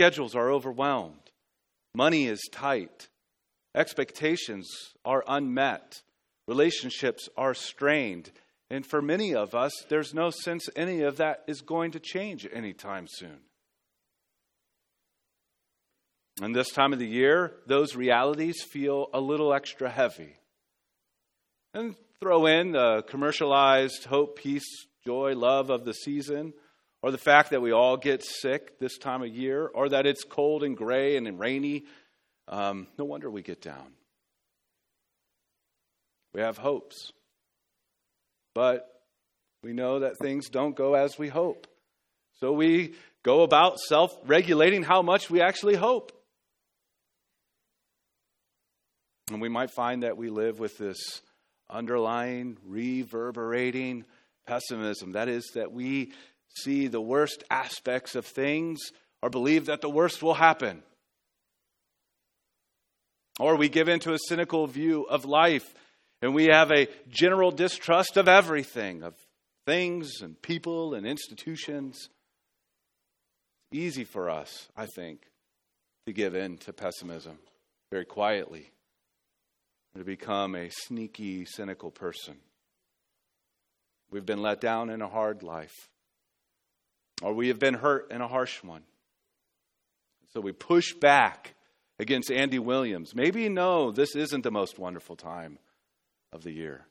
Schedules are overwhelmed. Money is tight. Expectations are unmet. Relationships are strained. And for many of us, there's no sense any of that is going to change anytime soon. And this time of the year, those realities feel a little extra heavy. And throw in the commercialized hope, peace, joy, love of the season, or the fact that we all get sick this time of year, or that it's cold and gray and rainy. Um, no wonder we get down. We have hopes. But we know that things don't go as we hope. So we go about self regulating how much we actually hope. And we might find that we live with this underlying, reverberating pessimism. That is, that we see the worst aspects of things or believe that the worst will happen. Or we give into a cynical view of life and we have a general distrust of everything, of things and people and institutions. It's easy for us, I think, to give in to pessimism very quietly to become a sneaky, cynical person. We've been let down in a hard life, or we have been hurt in a harsh one. So we push back against Andy Williams. Maybe no, this isn't the most wonderful time of the year.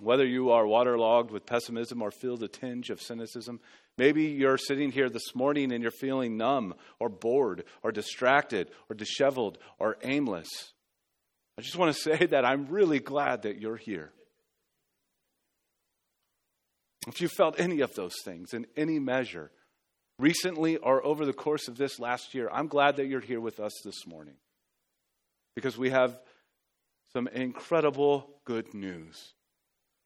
Whether you are waterlogged with pessimism or feel the tinge of cynicism, maybe you're sitting here this morning and you're feeling numb or bored or distracted or disheveled or aimless. I just want to say that I'm really glad that you're here. If you felt any of those things in any measure, recently or over the course of this last year, I'm glad that you're here with us this morning because we have some incredible good news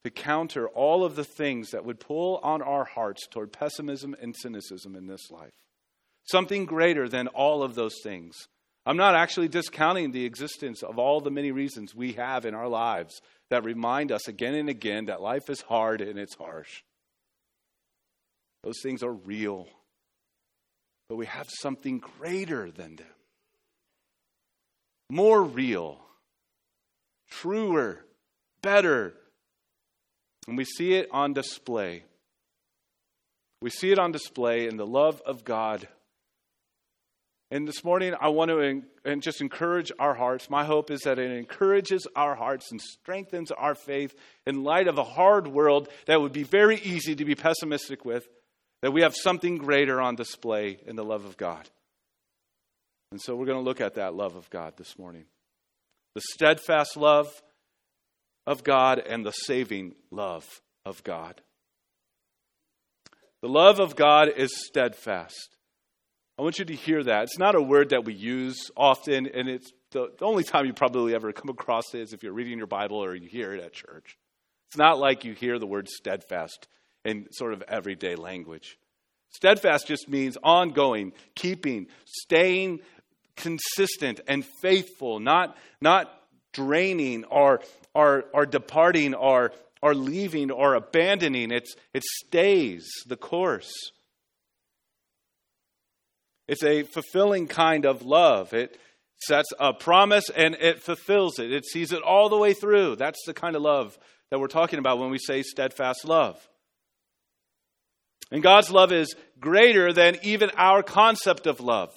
to counter all of the things that would pull on our hearts toward pessimism and cynicism in this life. Something greater than all of those things I'm not actually discounting the existence of all the many reasons we have in our lives that remind us again and again that life is hard and it's harsh. Those things are real. But we have something greater than them. More real, truer, better. And we see it on display. We see it on display in the love of God and this morning, I want to and just encourage our hearts. My hope is that it encourages our hearts and strengthens our faith in light of a hard world that would be very easy to be pessimistic with, that we have something greater on display in the love of God. And so we're going to look at that love of God this morning the steadfast love of God and the saving love of God. The love of God is steadfast. I want you to hear that. It's not a word that we use often, and it's the, the, only time you probably ever come across it is if you're reading your Bible or you hear it at church. It's not like you hear the word steadfast in sort of everyday language. Steadfast just means ongoing, keeping, staying consistent and faithful, not, not draining or, or, or departing or, or leaving or abandoning. It's, it stays the course. It's a fulfilling kind of love. It sets a promise and it fulfills it. It sees it all the way through. That's the kind of love that we're talking about when we say steadfast love. And God's love is greater than even our concept of love.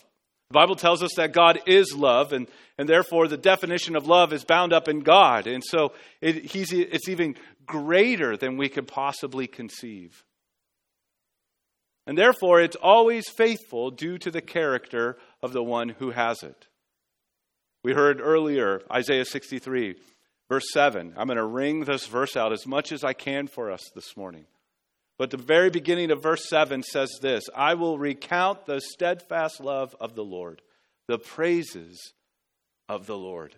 The Bible tells us that God is love, and, and therefore the definition of love is bound up in God. And so it, he's, it's even greater than we could possibly conceive. And therefore, it's always faithful due to the character of the one who has it. We heard earlier Isaiah 63, verse 7. I'm going to wring this verse out as much as I can for us this morning. But the very beginning of verse 7 says this I will recount the steadfast love of the Lord, the praises of the Lord.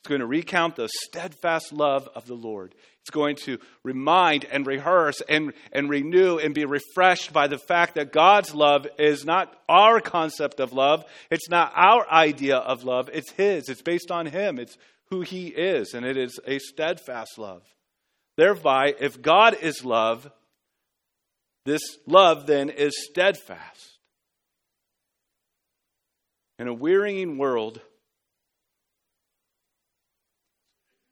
It's going to recount the steadfast love of the Lord. It's going to remind and rehearse and, and renew and be refreshed by the fact that God's love is not our concept of love. It's not our idea of love. It's His. It's based on Him. It's who He is. And it is a steadfast love. Thereby, if God is love, This love then is steadfast. In a wearying world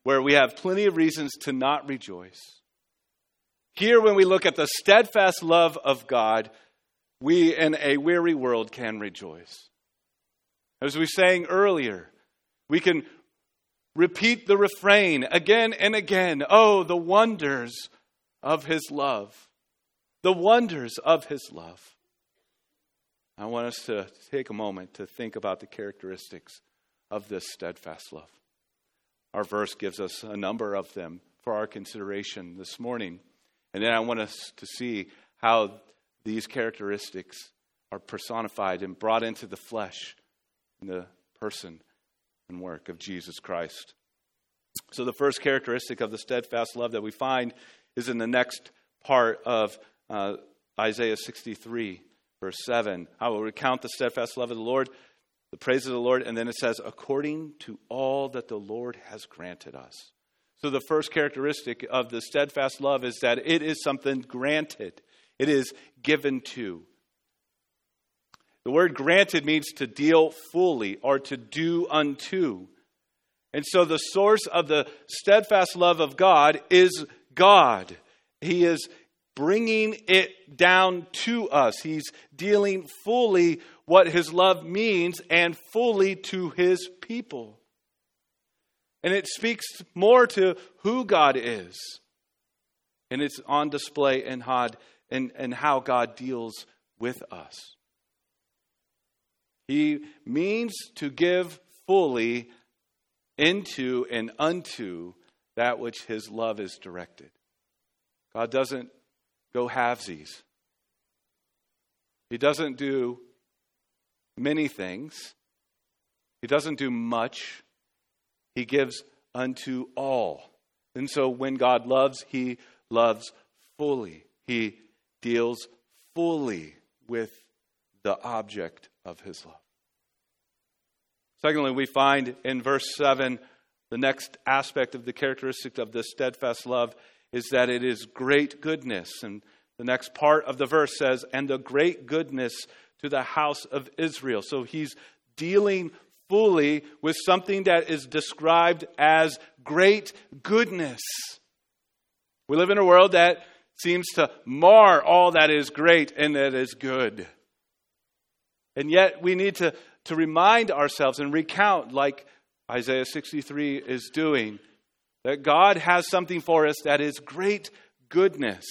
where we have plenty of reasons to not rejoice, here, when we look at the steadfast love of God, we in a weary world can rejoice. As we sang earlier, we can repeat the refrain again and again. Oh, the wonders of his love. The wonders of his love. I want us to take a moment to think about the characteristics of this steadfast love. Our verse gives us a number of them for our consideration this morning. And then I want us to see how these characteristics are personified and brought into the flesh in the person and work of Jesus Christ. So, the first characteristic of the steadfast love that we find is in the next part of uh, Isaiah 63, verse 7. I will recount the steadfast love of the Lord, the praise of the Lord, and then it says, according to all that the Lord has granted us. So, the first characteristic of the steadfast love is that it is something granted, it is given to. The word granted means to deal fully or to do unto. And so, the source of the steadfast love of God is God. He is bringing it down to us. He's dealing fully what his love means and fully to his people. And it speaks more to who God is. And it's on display in how, God deals with us. He means to give fully into and unto that which his love is directed. God doesn't go halvesies. He doesn't do many things. He doesn't do much. He gives unto all. And so when God loves, he loves fully. He deals fully with the object of his love. Secondly, we find in verse 7 the next aspect of the characteristic of this steadfast love is that it is great goodness. And the next part of the verse says, and the great goodness to the house of Israel. So he's dealing fully with something that is described as great goodness. We live in a world that seems to mar all that is great and that is good. And yet we need to, to remind ourselves and recount, like Isaiah 63 is doing, that God has something for us that is great goodness.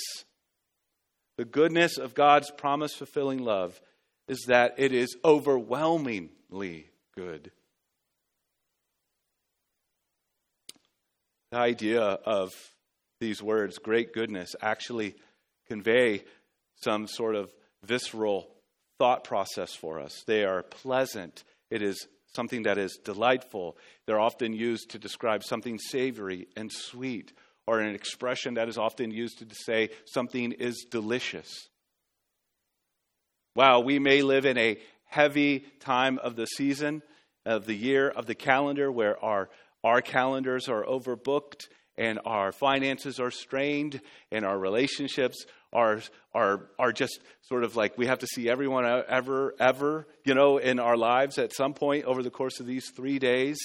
The goodness of God's promise fulfilling love is that it is overwhelmingly good. The idea of these words, great goodness, actually convey some sort of visceral thought process for us. They are pleasant. It is something that is delightful. They're often used to describe something savory and sweet, or an expression that is often used to say something is delicious. While we may live in a heavy time of the season, of the year, of the calendar, where our, our calendars are overbooked and our finances are strained and our relationships are, are, are just sort of like we have to see everyone ever, ever, you know, in our lives at some point over the course of these three days.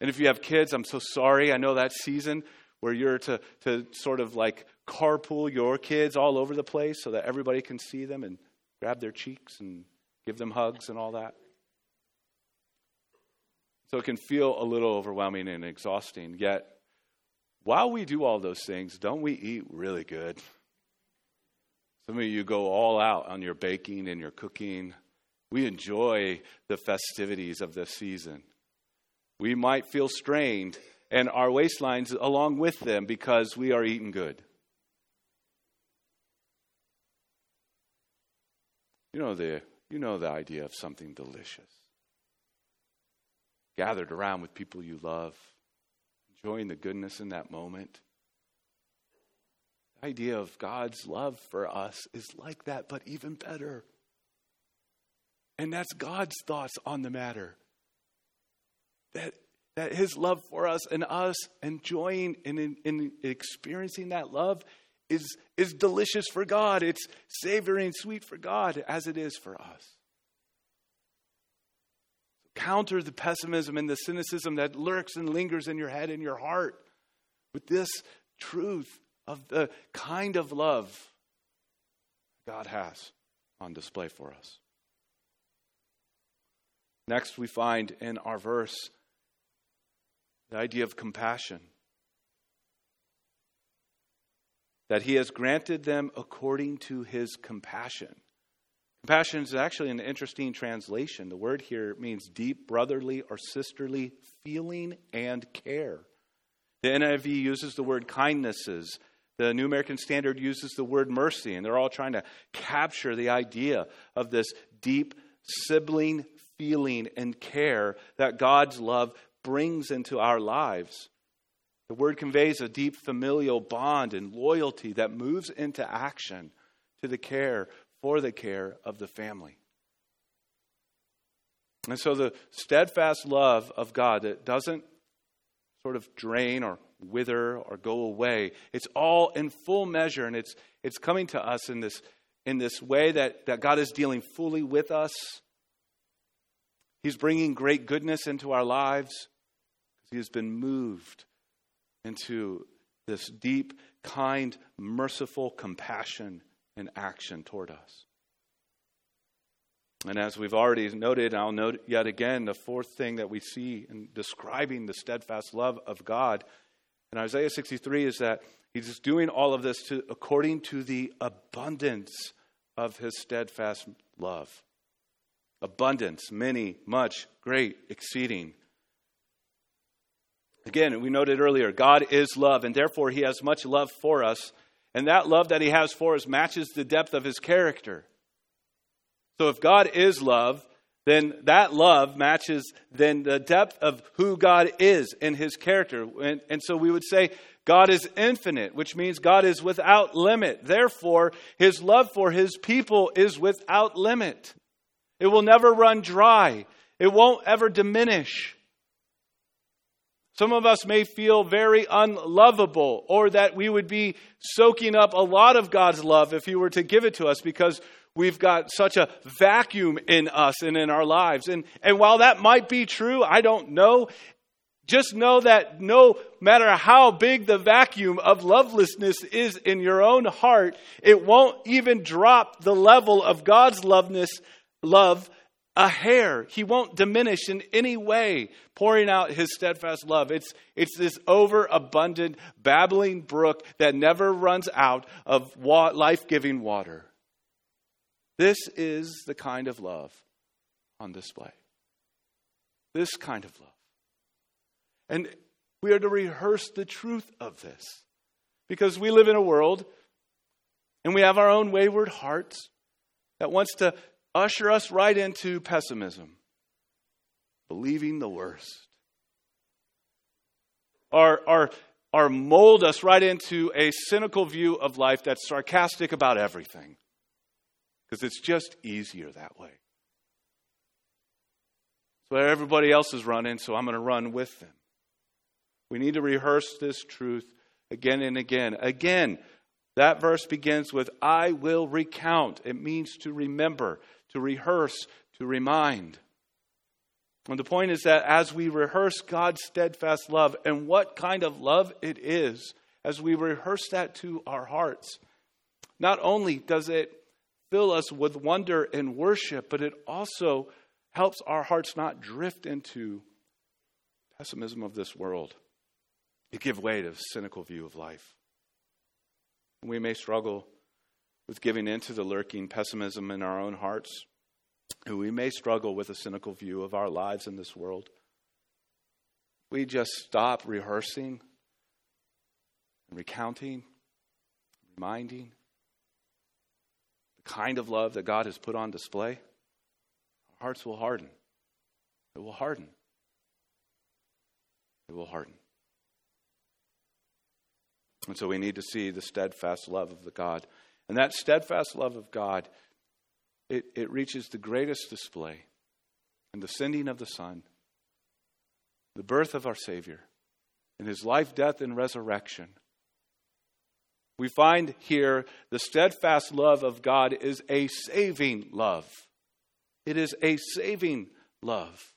And if you have kids, I'm so sorry. I know that season where you're to, to sort of like carpool your kids all over the place so that everybody can see them and grab their cheeks and give them hugs and all that. So it can feel a little overwhelming and exhausting. Yet, while we do all those things, don't we eat really good? Some of you go all out on your baking and your cooking. We enjoy the festivities of this season. We might feel strained and our waistlines along with them because we are eating good. You know the you know the idea of something delicious. Gathered around with people you love, enjoying the goodness in that moment. The idea of God's love for us is like that, but even better. And that's God's thoughts on the matter. That that his love for us and us enjoying and in, in experiencing that love is, is delicious for God. It's savory and sweet for God as it is for us. Counter the pessimism and the cynicism that lurks and lingers in your head and your heart with this truth of the kind of love God has on display for us. Next, we find in our verse the idea of compassion. That he has granted them according to his compassion. Compassion is actually an interesting translation. The word here means deep brotherly or sisterly feeling and care. The NIV uses the word kindnesses. The New American Standard uses the word mercy, and they're all trying to capture the idea of this deep sibling feeling and care that God's love brings into our lives. The word conveys a deep familial bond and loyalty that moves into action to the care, for the care of the family. And so the steadfast love of God that doesn't sort of drain or wither or go away, it's all in full measure and it's, it's coming to us in this, in this way that, that God is dealing fully with us He's bringing great goodness into our lives because He has been moved into this deep, kind, merciful compassion and action toward us. And as we've already noted, I'll note yet again the fourth thing that we see in describing the steadfast love of God in Isaiah 63 is that He's doing all of this to, according to the abundance of His steadfast love abundance, many, much, great, exceeding. Again, we noted earlier, God is love, and therefore He has much love for us. And that love that He has for us matches the depth of His character. So if God is love, then that love matches then the depth of who God is in His character. And, and so we would say God is infinite, which means God is without limit. Therefore, His love for His people is without limit. It will never run dry. It won't ever diminish. Some of us may feel very unlovable or that we would be soaking up a lot of God's love if He were to give it to us because we've got such a vacuum in us and in our lives. And, and while that might be true, I don't know. Just know that no matter how big the vacuum of lovelessness is in your own heart, it won't even drop the level of God's loveness love a hair. He won't diminish in any way, pouring out his steadfast love. It's, it's this overabundant, babbling brook that never runs out of life giving water. This is the kind of love on display. This kind of love. And we are to rehearse the truth of this because we live in a world and we have our own wayward hearts that wants to usher us right into pessimism, believing the worst, or, or, or mold us right into a cynical view of life that's sarcastic about everything. Because it's just easier that way. So everybody else is running, so I'm going to run with them. We need to rehearse this truth again and again. Again, that verse begins with, I will recount. It means to remember to rehearse, to remind. And the point is that as we rehearse God's steadfast love and what kind of love it is, as we rehearse that to our hearts, not only does it fill us with wonder and worship, but it also helps our hearts not drift into pessimism of this world. It give way to a cynical view of life. We may struggle with giving in to the lurking pessimism in our own hearts. who we may struggle with a cynical view of our lives in this world. We just stop rehearsing recounting, reminding the kind of love that God has put on display. Our hearts will harden. It will harden. It will harden. And so we need to see the steadfast love of the God. And that steadfast love of God, it, it reaches the greatest display in the sending of the Son, the birth of our Savior, in his life, death, and resurrection. we find here the steadfast love of God is a saving love. It is a saving love.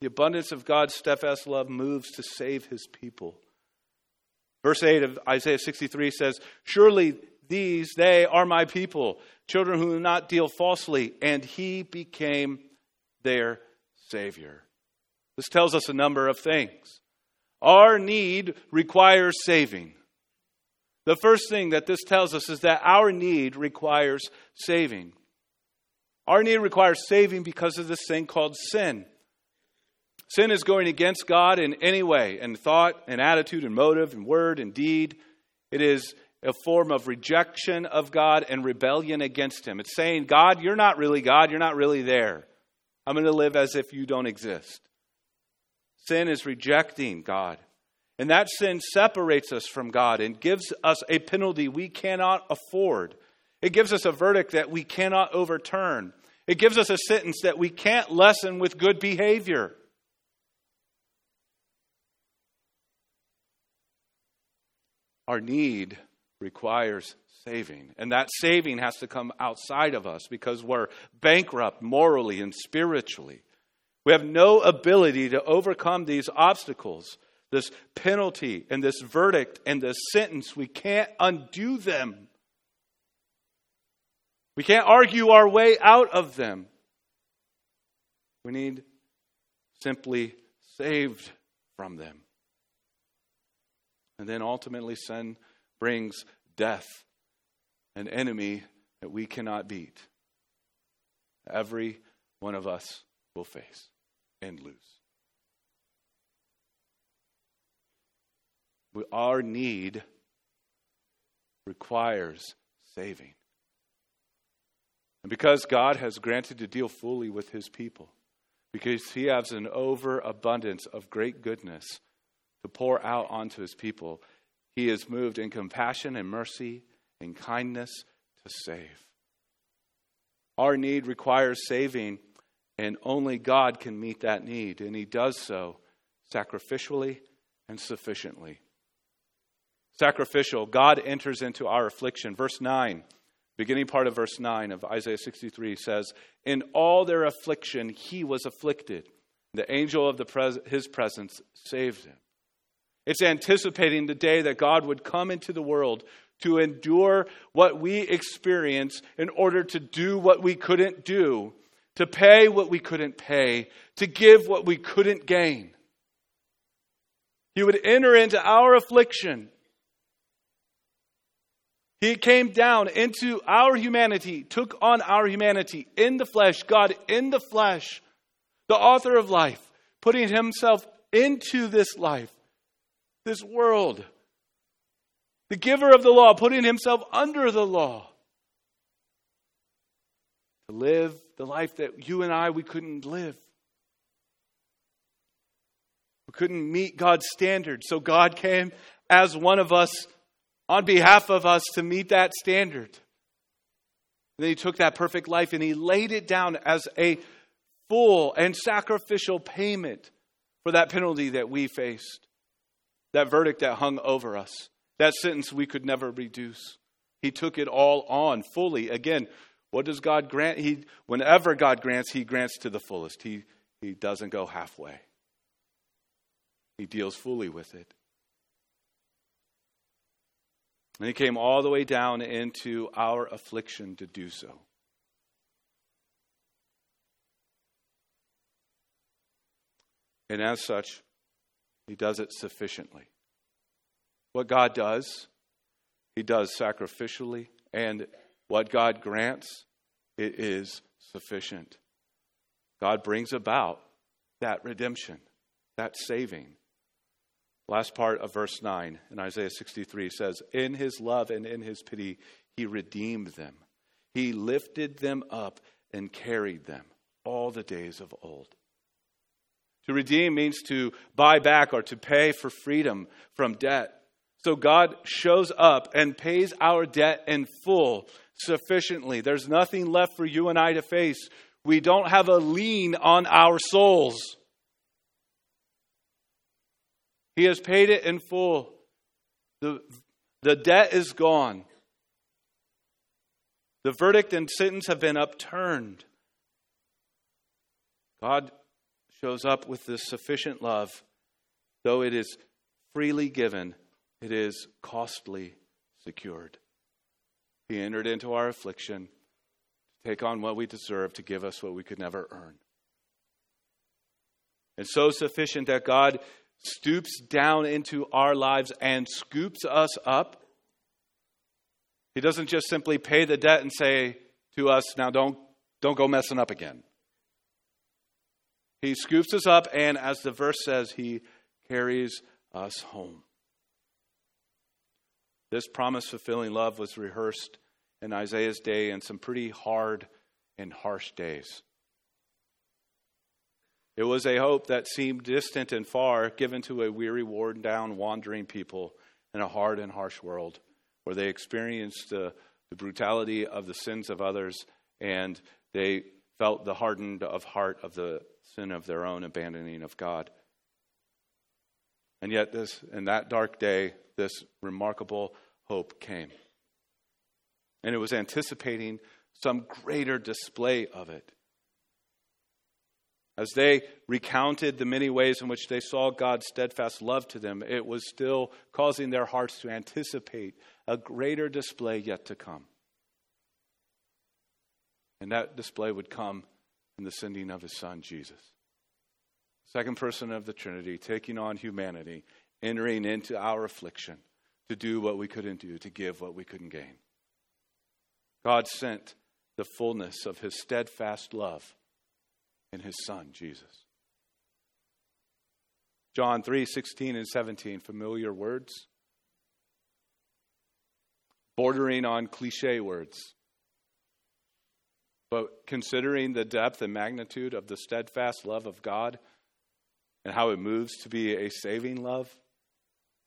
The abundance of God's steadfast love moves to save his people. Verse 8 of Isaiah 63 says, Surely these, they are my people, children who do not deal falsely, and he became their Savior. This tells us a number of things. Our need requires saving. The first thing that this tells us is that our need requires saving. Our need requires saving because of this thing called sin. Sin is going against God in any way, in thought, and attitude, and motive, and word, and deed. It is a form of rejection of God and rebellion against Him. It's saying, God, you're not really God, you're not really there. I'm going to live as if you don't exist. Sin is rejecting God. And that sin separates us from God and gives us a penalty we cannot afford. It gives us a verdict that we cannot overturn. It gives us a sentence that we can't lessen with good behavior. Our need requires saving. And that saving has to come outside of us because we're bankrupt morally and spiritually. We have no ability to overcome these obstacles, this penalty and this verdict and this sentence. We can't undo them. We can't argue our way out of them. We need simply saved from them. And then ultimately, sin brings death, an enemy that we cannot beat. Every one of us will face and lose. We, our need requires saving. And because God has granted to deal fully with his people, because he has an overabundance of great goodness to pour out onto his people, he is moved in compassion and mercy and kindness to save. Our need requires saving, and only God can meet that need, and He does so sacrificially and sufficiently. Sacrificial, God enters into our affliction. Verse 9, beginning part of verse 9 of Isaiah 63 says, In all their affliction, He was afflicted. The angel of the pres- His presence saved Him. It's anticipating the day that God would come into the world to endure what we experience in order to do what we couldn't do, to pay what we couldn't pay, to give what we couldn't gain. He would enter into our affliction. He came down into our humanity, took on our humanity in the flesh, God in the flesh, the author of life, putting himself into this life this world. The giver of the law, putting himself under the law to live the life that you and I, we couldn't live. We couldn't meet God's standard. So God came as one of us on behalf of us to meet that standard. And then he took that perfect life and he laid it down as a full and sacrificial payment for that penalty that we faced that verdict that hung over us, that sentence we could never reduce. He took it all on fully. Again, what does God grant? He, whenever God grants, He grants to the fullest. He, he doesn't go halfway, He deals fully with it. And He came all the way down into our affliction to do so. And as such, he does it sufficiently. What God does, He does sacrificially, and what God grants, it is sufficient. God brings about that redemption, that saving. Last part of verse 9 in Isaiah 63 says, In his love and in his pity, he redeemed them. He lifted them up and carried them all the days of old. To redeem means to buy back or to pay for freedom from debt. So God shows up and pays our debt in full, sufficiently. There's nothing left for you and I to face. We don't have a lien on our souls. He has paid it in full. The The debt is gone. The verdict and sentence have been upturned. God shows up with this sufficient love. Though it is freely given, it is costly secured. He entered into our affliction to take on what we deserve, to give us what we could never earn. And so sufficient that God stoops down into our lives and scoops us up. He doesn't just simply pay the debt and say to us, now don't, don't go messing up again. He scoops us up, and as the verse says, he carries us home. This promise fulfilling love was rehearsed in Isaiah's day in some pretty hard and harsh days. It was a hope that seemed distant and far, given to a weary, worn down, wandering people in a hard and harsh world where they experienced uh, the brutality of the sins of others and they felt the hardened of heart of the sin of their own abandoning of God. And yet, this, in that dark day, this remarkable hope came. And it was anticipating some greater display of it. As they recounted the many ways in which they saw God's steadfast love to them, it was still causing their hearts to anticipate a greater display yet to come. And that display would come in the sending of his son, Jesus. Second person of the Trinity, taking on humanity, entering into our affliction to do what we couldn't do, to give what we couldn't gain. God sent the fullness of his steadfast love in his son, Jesus. John 3 16 and 17, familiar words, bordering on cliche words. But considering the depth and magnitude of the steadfast love of God and how it moves to be a saving love,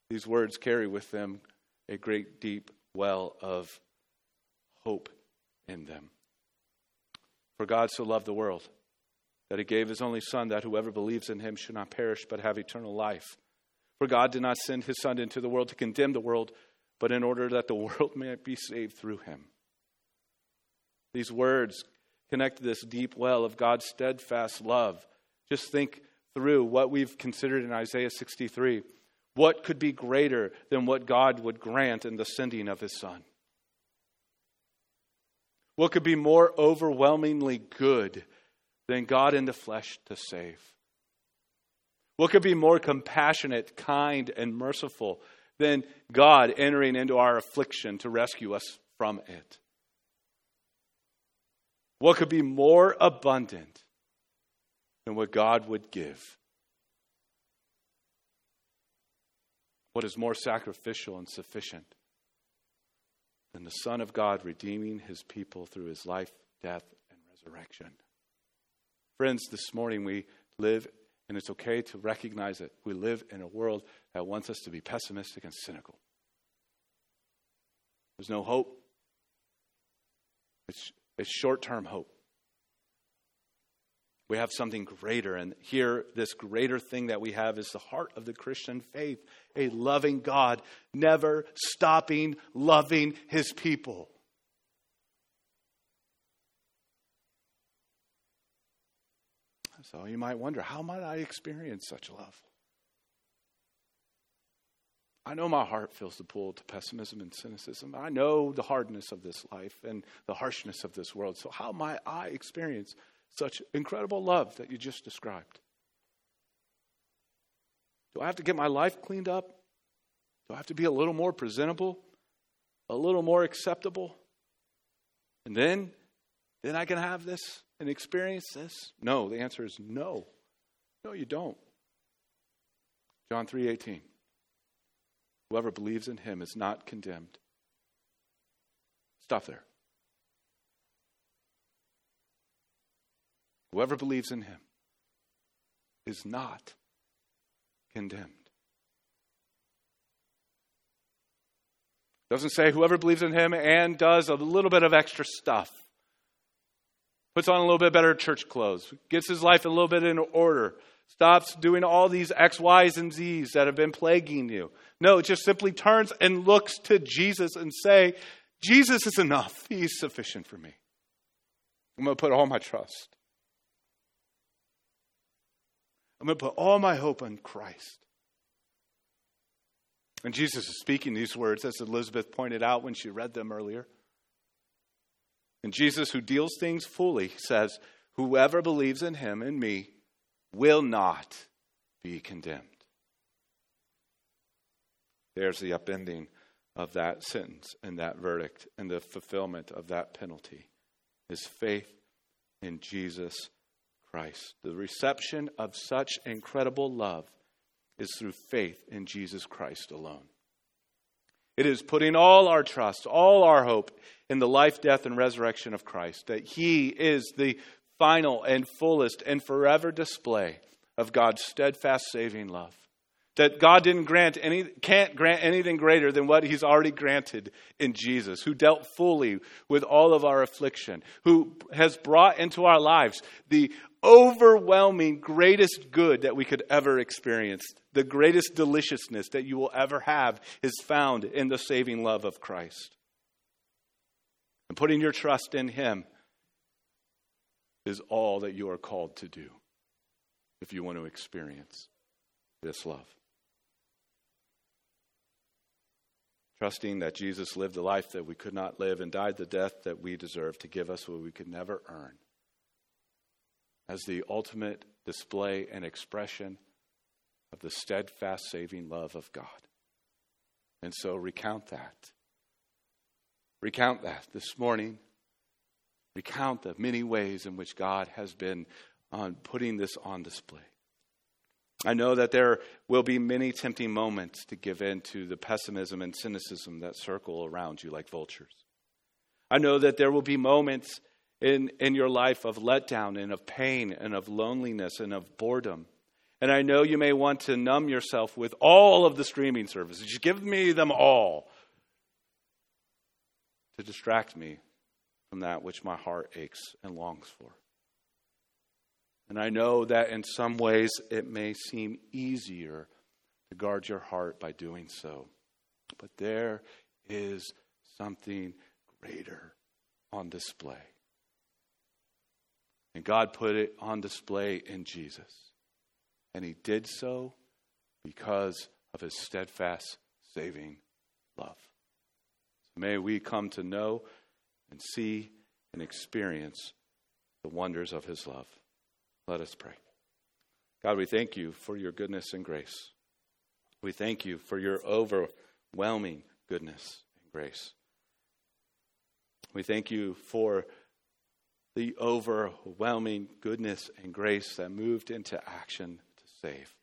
these words carry with them a great deep well of hope in them. For God so loved the world that he gave his only Son, that whoever believes in him should not perish but have eternal life. For God did not send his Son into the world to condemn the world, but in order that the world might be saved through him. These words connect to this deep well of God's steadfast love. Just think through what we've considered in Isaiah 63. What could be greater than what God would grant in the sending of his Son? What could be more overwhelmingly good than God in the flesh to save? What could be more compassionate, kind, and merciful than God entering into our affliction to rescue us from it? What could be more abundant than what God would give? What is more sacrificial and sufficient than the Son of God redeeming his people through his life, death, and resurrection? Friends, this morning we live, and it's okay to recognize it. We live in a world that wants us to be pessimistic and cynical. There's no hope. It's, it's short term hope. We have something greater, and here, this greater thing that we have is the heart of the Christian faith a loving God, never stopping loving his people. So you might wonder, how might I experience such love? I know my heart feels the pull to pessimism and cynicism. I know the hardness of this life and the harshness of this world. So, how might I experience such incredible love that you just described? Do I have to get my life cleaned up? Do I have to be a little more presentable? A little more acceptable? And then, then I can have this and experience this? No, the answer is no. No, you don't. John 3:18. Whoever believes in him is not condemned. Stop there. Whoever believes in him is not condemned. Doesn't say whoever believes in him and does a little bit of extra stuff puts on a little bit better church clothes, gets his life a little bit in order, stops doing all these X, Y's, and Z's that have been plaguing you. No, it just simply turns and looks to Jesus and say, Jesus is enough. He's sufficient for me. I'm going to put all my trust. I'm going to put all my hope on Christ. And Jesus is speaking these words, as Elizabeth pointed out when she read them earlier. And Jesus, who deals things fully, says, Whoever believes in him and me will not be condemned. There's the upending of that sentence and that verdict and the fulfillment of that penalty is faith in Jesus Christ. The reception of such incredible love is through faith in Jesus Christ alone. It is putting all our trust, all our hope in the life, death, and resurrection of Christ, that He is the final and fullest and forever display of God's steadfast saving love. That God didn't grant any, can't grant anything greater than what He's already granted in Jesus, who dealt fully with all of our affliction, who has brought into our lives the overwhelming greatest good that we could ever experience. The greatest deliciousness that you will ever have is found in the saving love of Christ. And putting your trust in Him is all that you are called to do if you want to experience this love. trusting that Jesus lived the life that we could not live and died the death that we deserve to give us what we could never earn as the ultimate display and expression of the steadfast saving love of God. And so recount that. Recount that this morning. Recount the many ways in which God has been on putting this on display. I know that there will be many tempting moments to give in to the pessimism and cynicism that circle around you like vultures. I know that there will be moments in, in your life of letdown and of pain and of loneliness and of boredom. And I know you may want to numb yourself with all of the streaming services. Just give me them all to distract me from that which my heart aches and longs for. And I know that in some ways it may seem easier to guard your heart by doing so. But there is something greater on display. And God put it on display in Jesus. And He did so because of His steadfast saving love. May we come to know and see and experience the wonders of His love. Let us pray. God, we thank you for your goodness and grace. We thank you for your overwhelming goodness and grace. We thank you for the overwhelming goodness and grace that moved into action to save.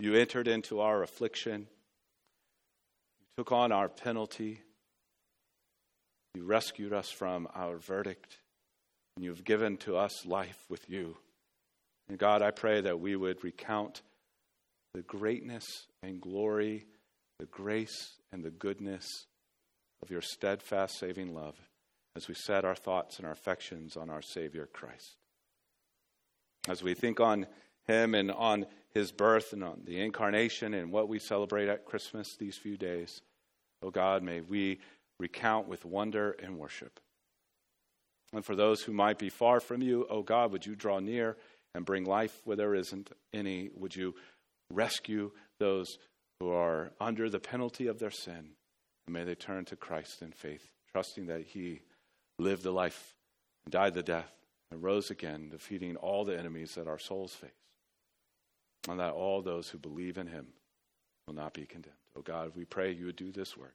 You entered into our affliction. You took on our penalty. You rescued us from our verdict. And you've given to us life with you. And God, I pray that we would recount the greatness and glory, the grace and the goodness of your steadfast saving love as we set our thoughts and our affections on our Savior Christ. As we think on him and on his birth and on the incarnation and what we celebrate at Christmas these few days, oh God, may we recount with wonder and worship. And for those who might be far from you, oh God, would you draw near and bring life where there isn't any? Would you rescue those who are under the penalty of their sin? And may they turn to Christ in faith, trusting that He lived the life and died the death and rose again, defeating all the enemies that our souls face. And that all those who believe in Him will not be condemned. Oh God, we pray you would do this work.